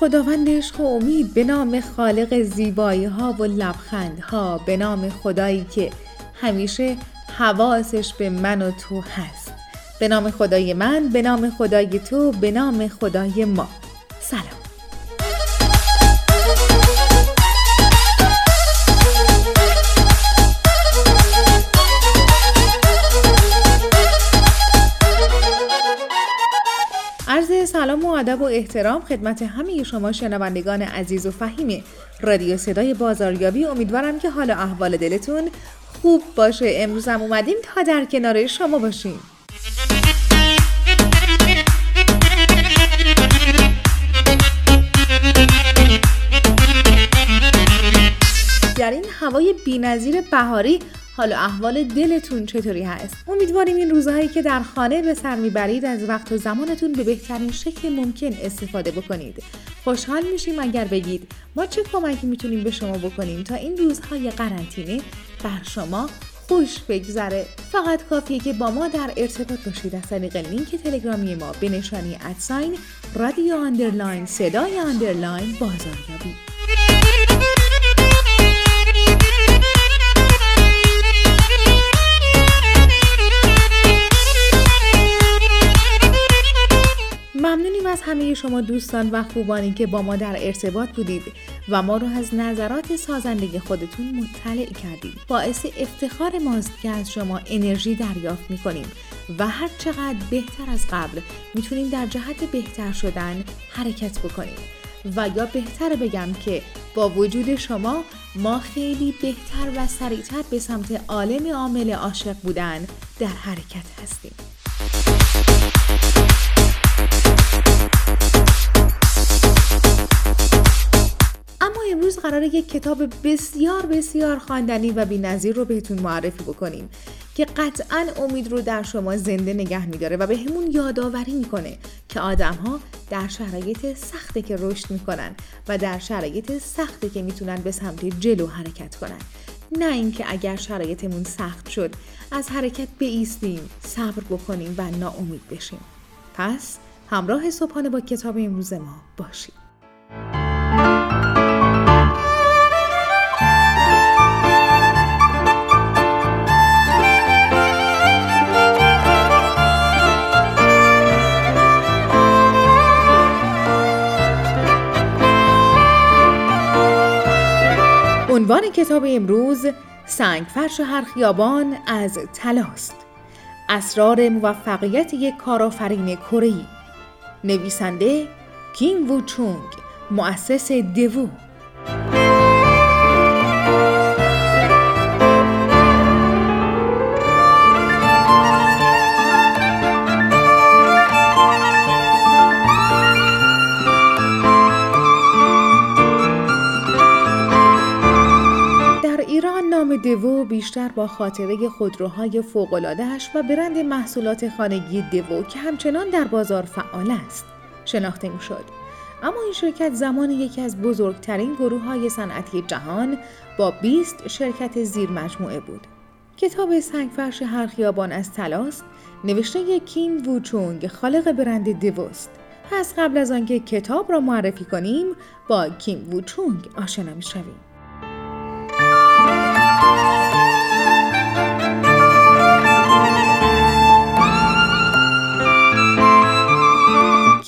خداوند عشق و امید به نام خالق زیبایی ها و لبخند ها به نام خدایی که همیشه حواسش به من و تو هست. به نام خدای من به نام خدای تو به نام خدای ما. سلام. ادب و احترام خدمت همه شما شنوندگان عزیز و فهیم رادیو صدای بازاریابی امیدوارم که حال احوال دلتون خوب باشه. امروز هم اومدیم تا در کنار شما باشیم. در این هوای بینظیر بهاری حال و احوال دلتون چطوری هست؟ امیدواریم این روزهایی که در خانه به سر می‌برید از وقت و زمانتون به بهترین شکل ممکن استفاده بکنید. خوشحال میشیم اگر بگید ما چه کمکی می‌تونیم به شما بکنیم تا این روزهای قرنطینه بر شما خوش بگذره فقط کافیه که با ما در ارتباط باشید از طریق لینک تلگرامی ما به نشانی at sign رادیو underline صدای underline بازاریابی از همه شما دوستان و خوبانی که با ما در ارتباط بودید و ما رو از نظرات سازنده خودتون مطلع کردید. باعث افتخار ماست که از شما انرژی دریافت می‌کنیم و هر چقدر بهتر از قبل می‌تونیم در جهت بهتر شدن حرکت بکنیم. و یا بهتر بگم که با وجود شما ما خیلی بهتر و سریعتر به سمت عالم عامل عاشق بودن در حرکت هستیم. قراره یک کتاب بسیار بسیار خواندنی و بی‌نظیر رو بهتون معرفی بکنیم که قطعا امید رو در شما زنده نگه میداره و به همون یادآوری می‌کنه که آدم ها در شرایط سخته که رشد می‌کنن و در شرایط سخته که می‌تونن به سمت جلو حرکت کنن. نه اینکه اگر شرایطمون سخت شد از حرکت بیستیم صبر بکنیم و ناامید بشیم. پس همراه صبحانه با کتاب امروز ما باشید. عنوان کتاب امروز سنگ فرش هر خیابان از تلاست اسرار موفقیت یک کارآفرین کره. نویسنده کیم وو چونگ مؤسس دوو. بیشتر با خاطره خودروهای فوق‌العاده‌اش و برند محصولات خانگی دوو که همچنان در بازار فعال است شناخته می‌شد. اما این شرکت زمان یکی از بزرگترین گروه های صنعتی جهان با 20 شرکت زیر مجموعه بود. کتاب سنگفرش هر خیابان از تلاست نوشته کیم ووچونگ خالق برند دوست. پس قبل از آنکه کتاب را معرفی کنیم با کیم ووچونگ آشنا می‌شویم.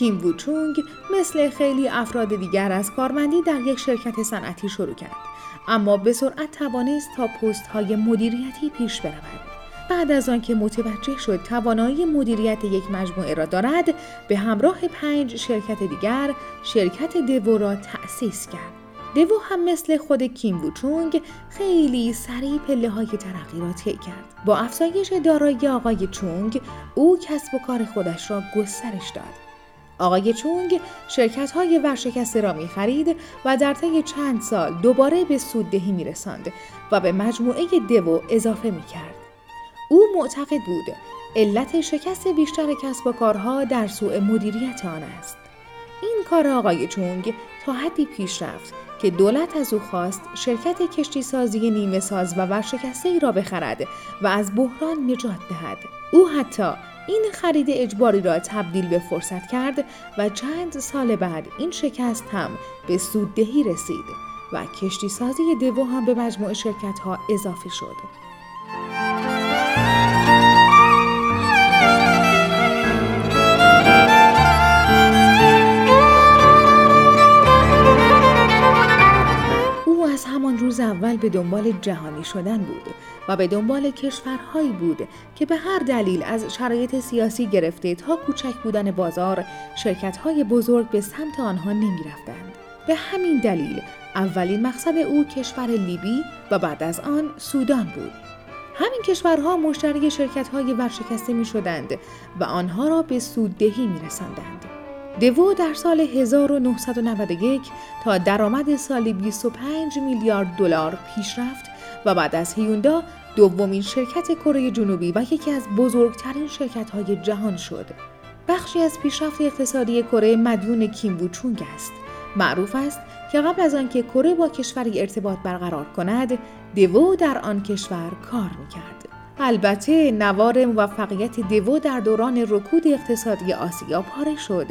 کیم ووچونگ مثل خیلی افراد دیگر از کارمندی در یک شرکت صنعتی شروع کرد. اما به سرعت توانست تا پست های مدیریتی پیش برود. بعد از آنکه متوجه شد توانایی مدیریت یک مجموعه را دارد به همراه پنج شرکت دیگر شرکت دوو را تأسیس کرد. دوو هم مثل خود کیم ووچونگ خیلی سریع پله های ترقی را طی کرد. با افزایش دارایی آقای چونگ او کسب و کار خودش را گسترش داد. آقای چونگ شرکت های ورشکسته را می خرید و در طی چند سال دوباره به سوددهی می رساند و به مجموعه دو اضافه می کرد. او معتقد بود علت شکست بیشتر کسب و کارها در سوء مدیریت آن است. این کار آقای چونگ تا حدی پیش رفت که دولت از او خواست شرکت کشتی سازی نیمه ساز و ورشکسته ای را بخرد و از بحران نجات دهد. او حتی این خرید اجباری را تبدیل به فرصت کرد و چند سال بعد این شکست هم به سوددهی رسید و کشتی سازی دوو هم به مجموع شرکت ها اضافه شد. اول به دنبال جهانی شدن بود و به دنبال کشورهایی بود که به هر دلیل از شرایط سیاسی گرفته تا کوچک بودن بازار شرکتهای بزرگ به سمت آنها نمی رفتند. به همین دلیل اولین مقصد او کشور لیبی و بعد از آن سودان بود. همین کشورها مشتری شرکت های ورشکسته می شدند و آنها را به سوددهی می رسندند. دوو در سال 1991 تا درآمد سالی 25 میلیارد دلار پیش رفت و بعد از هیوندا دومین شرکت کره جنوبی و یکی از بزرگترین شرکت های جهان شد. بخشی از پیشرفت اقتصادی کره مدیون کیم چونگ است. معروف است که قبل از آنکه کره با کشوری ارتباط برقرار کند، دوو در آن کشور کار می‌کرد. البته نوار موفقیت دوو در دوران رکود اقتصادی آسیا پاره شد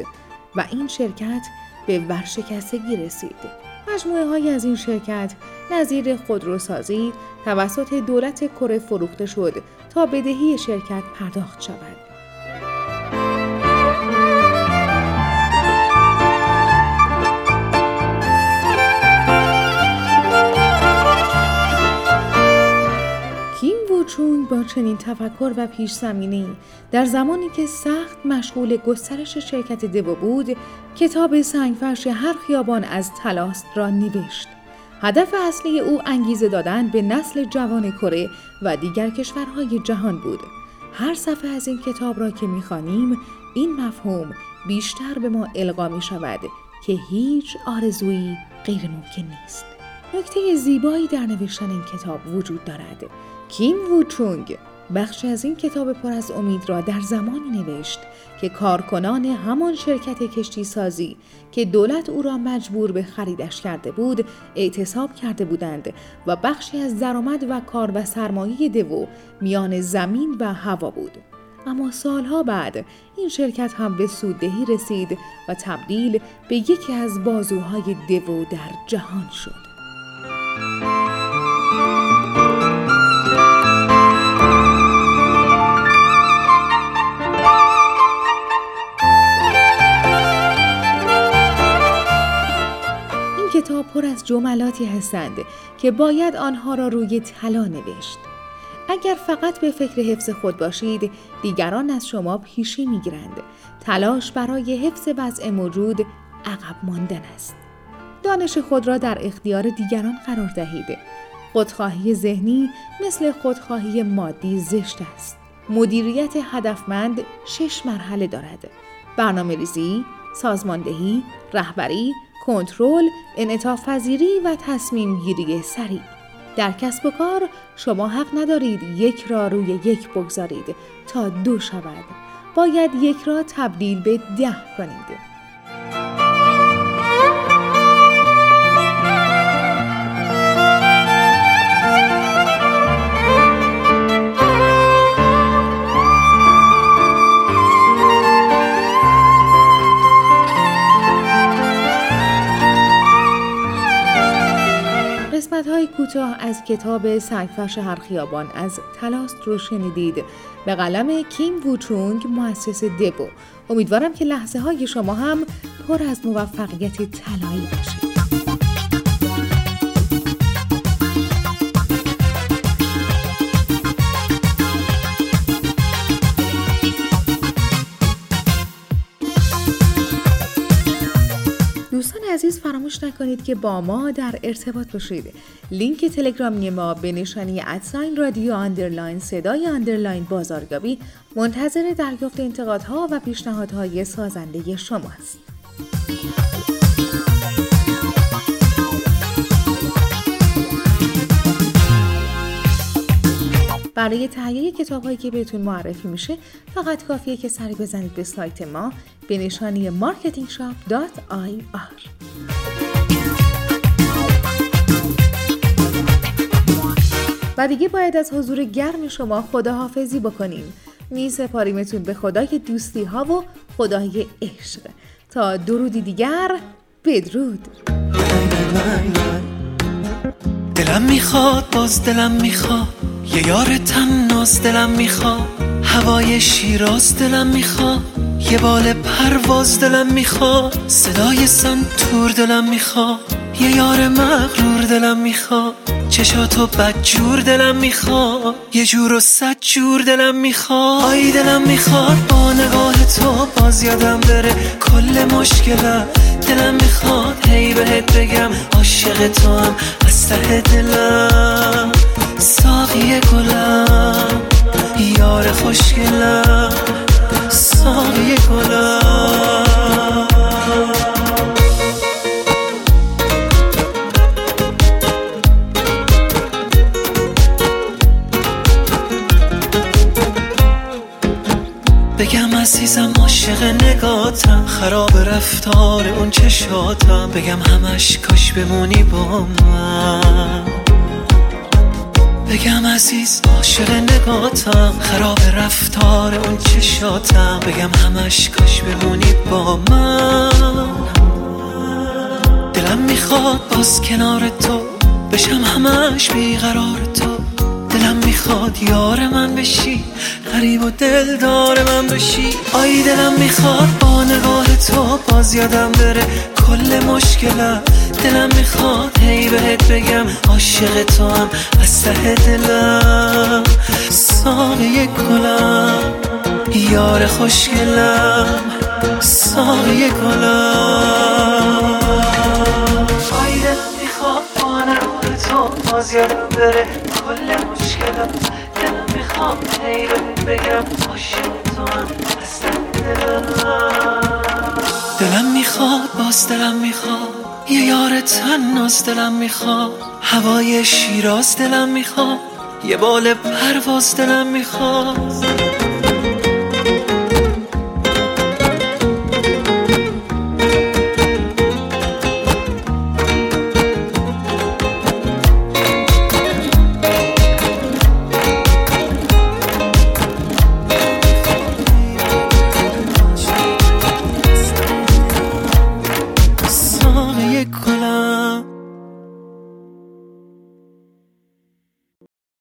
و این شرکت به ورشکستگی رسید. مجموعه های از این شرکت نظیر خودروسازی توسط دولت کره فروخته شد تا بدهی شرکت پرداخت شود. چنین تفکر و پیش زمینه در زمانی که سخت مشغول گسترش شرکت دو بود کتاب سنگفرش هر خیابان از تلاست را نوشت. هدف اصلی او انگیزه دادن به نسل جوان کره و دیگر کشورهای جهان بود. هر صفحه از این کتاب را که می‌خوانیم این مفهوم بیشتر به ما القا می شود که هیچ آرزویی غیر ممکن نیست. نکته زیبایی در نوشتن این کتاب وجود دارد. کیم ووچونگ بخشی از این کتاب پر از امید را در زمانی نوشت که کارکنان همان شرکت کشتی سازی که دولت او را مجبور به خریدش کرده بود اعتصاب کرده بودند و بخشی از درآمد و کار و سرمایه دو میان زمین و هوا بود. اما سالها بعد این شرکت هم به سوددهی رسید و تبدیل به یکی از بازوهای دو در جهان شد. پر از جملاتی هستند که باید آنها را روی طلا نوشت. اگر فقط به فکر حفظ خود باشید دیگران از شما پیشی می‌گیرند. تلاش برای حفظ وضع موجود عقب ماندن است. دانش خود را در اختیار دیگران قرار دهید. خودخواهی ذهنی مثل خودخواهی مادی زشت است. مدیریت هدفمند شش مرحله دارد. برنامه ریزی، سازماندهی، رهبری، کنترل، انعطاف پذیری و تصمیم گیری سریع. در کسب و کار شما حق ندارید یک را روی یک بگذارید تا دو شود. باید یک را تبدیل به ده کنید. کوتاه از کتاب سگفش هر خیابان از تلاست رو شنیدید. به قلم کیم ووچونگ مؤسس دبو امیدوارم که لحظه های شما هم پر از موفقیت طلایی باشه عزیز فراموش نکنید که با ما در ارتباط باشید. لینک تلگرامی ما به نشانی at sign رادیو underline صدای underline بازاریابی منتظر دریافت انتقادها و پیشنهادهای سازنده شماست برای تهیه کتاب هایی که بهتون معرفی میشه فقط کافیه که سری بزنید به سایت ما به نشانی marketingshop.ir و دیگه باید از حضور گرم شما خداحافظی بکنیم. می سپاریمتون به خدای دوستی ها و خدای عشق. تا درودی دیگر بدرود. دلم می‌خواد باز دلم می‌خواد. یه یار تناز دلم می‌خواد. هوای شیراز دلم می‌خواد. یه بال پرواز دلم می‌خواد. صدای سنتور دلم می‌خواد. یه یار مغرور دلم می‌خواد. چشاتو بدجور دلم می‌خواد. یه جور و صد جور دلم می‌خواد. آی دلم می‌خواد با نگاه تو باز یادم بره کل مشکلم. دلم می‌خواد هی بهت بگم عاشق تو هم از ته دلم. ساقی گلم یار خوشگلم. ساقی گلم. خراب رفتار اون چشاتم. بگم همش کاش بمونی با من. بگم عزیز عاشق نگاتم. خراب رفتار اون چشاتم. بگم همش کاش بمونی با من. دلم می‌خواد باز کنار تو. بشم همش بیقرار تو. می‌خواد یار من بشی غریب و دلدار من بشی. آی دلم می‌خواد با نگاه تو باز یادم بره کل مشکلم. دلم می‌خواد هی بهت بگم عاشق تو هم از ته دلم. ساقی گلم یار خوشگلم. ساقی گلم. آی دلم می‌خواد با نگاه تو باز یادم بره دلم می‌خواد هی بهت بگم عاشق تو هم دلم دلم می‌خواد باز دلم می‌خواد. یه یار تناز دلم می‌خواد. هوای شیراز دلم می‌خواد. یه بال پرواز دلم می‌خواد.